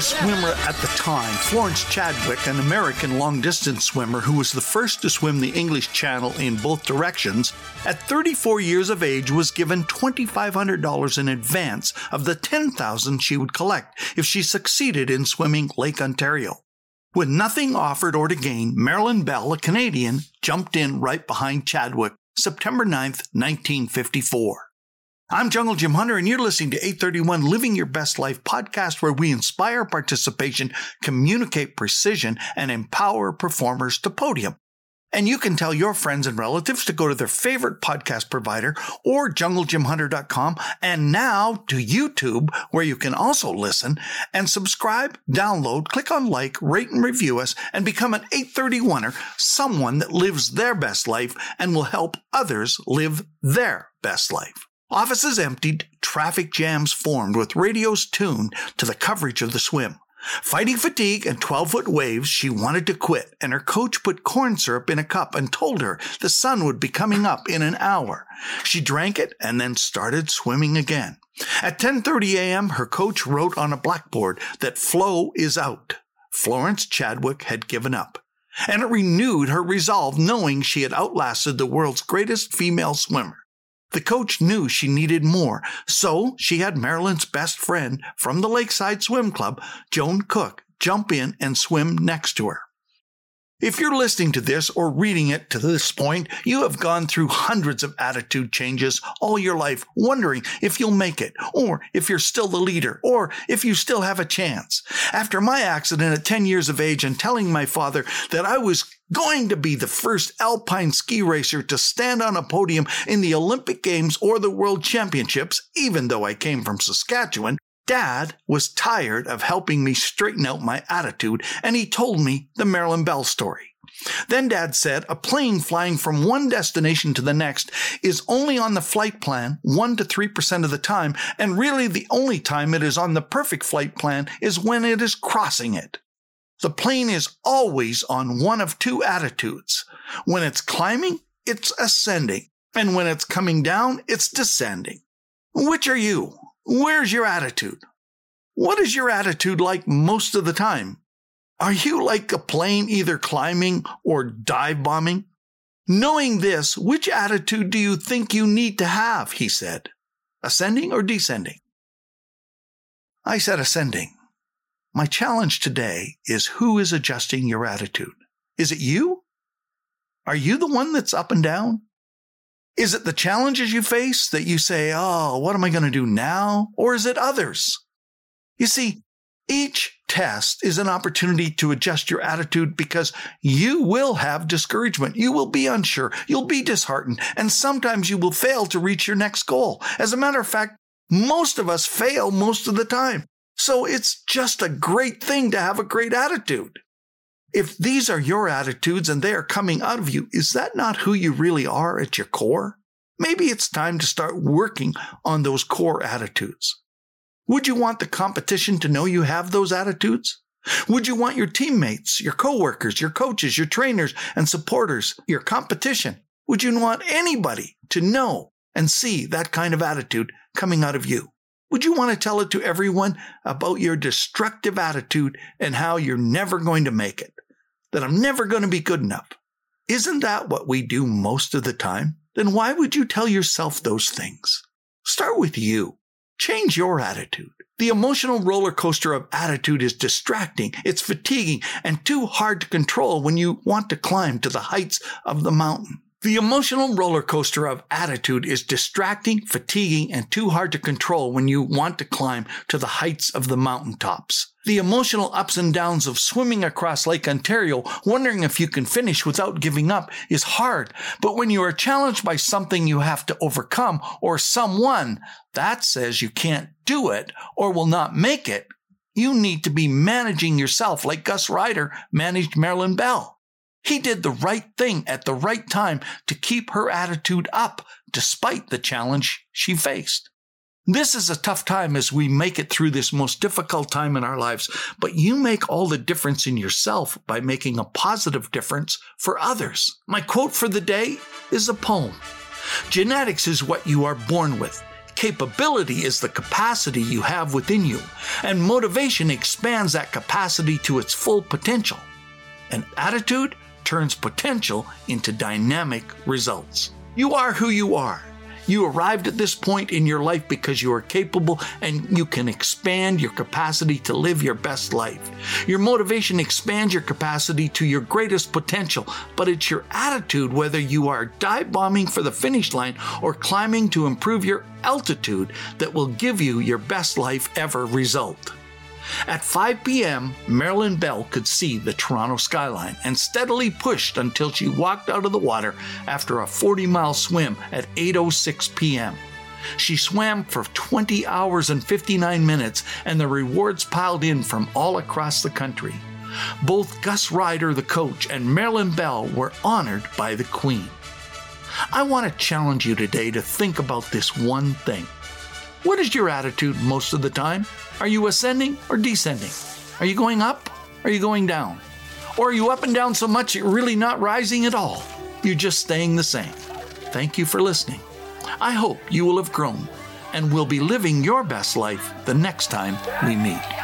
swimmer at the time, Florence Chadwick, an American long distance swimmer who was the first to swim the English Channel in both directions, at 34 years of age was given $2,500 in advance of the 10,000 she would collect if she succeeded in swimming Lake Ontario. With nothing offered or to gain, Marilyn Bell, a Canadian, jumped in right behind Chadwick September 9, 1954. I'm Jungle Jim Hunter, and you're listening to 831 Living Your Best Life podcast, where we inspire participation, communicate precision, and empower performers to podium. And you can tell your friends and relatives to go to their favorite podcast provider or junglejimhunter.com and now to YouTube, where you can also listen and subscribe, download, click on like, rate and review us, and become an 831er, someone that lives their best life and will help others live their best life. Offices emptied, traffic jams formed with radios tuned to the coverage of the swim. Fighting fatigue and 12 foot waves, she wanted to quit, and her coach put corn syrup in a cup and told her the sun would be coming up in an hour. She drank it and then started swimming again. At 10:30 a.m., her coach wrote on a blackboard that Flo is out. Florence Chadwick had given up, and it renewed her resolve knowing she had outlasted the world's greatest female swimmer. The coach knew she needed more, so she had Marilyn's best friend from the Lakeside Swim Club, Joan Cook, jump in and swim next to her. If you're listening to this or reading it to this point, you have gone through hundreds of attitude changes all your life, wondering if you'll make it, or if you're still the leader, or if you still have a chance. After my accident at 10 years of age and telling my father that I was going to be the first alpine ski racer to stand on a podium in the Olympic Games or the World Championships, even though I came from Saskatchewan, Dad was tired of helping me straighten out my attitude, and he told me the Marilyn Bell story. Then Dad said a plane flying from one destination to the next is only on the flight plan 1 to 3% of the time, and really the only time it is on the perfect flight plan is when it is crossing it. The plane is always on one of two attitudes. When it's climbing, it's ascending, and when it's coming down, it's descending. Which are you? Where's your attitude? What is your attitude like most of the time? Are you like a plane either climbing or dive bombing? Knowing this, which attitude do you think you need to have? He said. Ascending or descending? I said ascending. My challenge today is who is adjusting your attitude? Is it you? Are you the one that's up and down? Is it the challenges you face that you say, oh, what am I going to do now? Or is it others? You see, each test is an opportunity to adjust your attitude because you will have discouragement. You will be unsure. You'll be disheartened. And sometimes you will fail to reach your next goal. As a matter of fact, most of us fail most of the time. So it's just a great thing to have a great attitude. If these are your attitudes and they are coming out of you, is that not who you really are at your core? Maybe it's time to start working on those core attitudes. Would you want the competition to know you have those attitudes? Would you want your teammates, your coworkers, your coaches, your trainers and supporters, your competition? Would you want anybody to know and see that kind of attitude coming out of you? Would you want to tell it to everyone about your destructive attitude and how you're never going to make it? That I'm never going to be good enough? Isn't that what we do most of the time? Then why would you tell yourself those things? Start with you. Change your attitude. The emotional roller coaster of attitude is distracting, it's fatiguing, and too hard to control when you want to climb to the heights of the mountain. The emotional roller coaster of attitude is distracting, fatiguing, and too hard to control when you want to climb to the heights of the mountaintops. The emotional ups and downs of swimming across Lake Ontario, wondering if you can finish without giving up, is hard. But when you are challenged by something you have to overcome or someone that says you can't do it or will not make it, you need to be managing yourself like Gus Ryder managed Marilyn Bell. He did the right thing at the right time to keep her attitude up despite the challenge she faced. This is a tough time as we make it through this most difficult time in our lives, but you make all the difference in yourself by making a positive difference for others. My quote for the day is a poem. Genetics is what you are born with. Capability is the capacity you have within you, and motivation expands that capacity to its full potential. An attitude turns potential into dynamic results. You are who you are. You arrived at this point in your life because you are capable and you can expand your capacity to live your best life. Your motivation expands your capacity to your greatest potential, but it's your attitude, whether you are dive bombing for the finish line or climbing to improve your altitude, that will give you your best life ever result. At 5 p.m., Marilyn Bell could see the Toronto skyline and steadily pushed until she walked out of the water after a 40 mile swim at 8:06 p.m. She swam for 20 hours and 59 minutes, and the rewards piled in from all across the country. Both Gus Ryder, the coach, and Marilyn Bell were honored by the Queen. I want to challenge you today to think about this one thing. What is your attitude most of the time? Are you ascending or descending? Are you going up? Are you going down? Or are you up and down so much you're really not rising at all? You're just staying the same. Thank you for listening. I hope you will have grown and will be living your best life the next time we meet.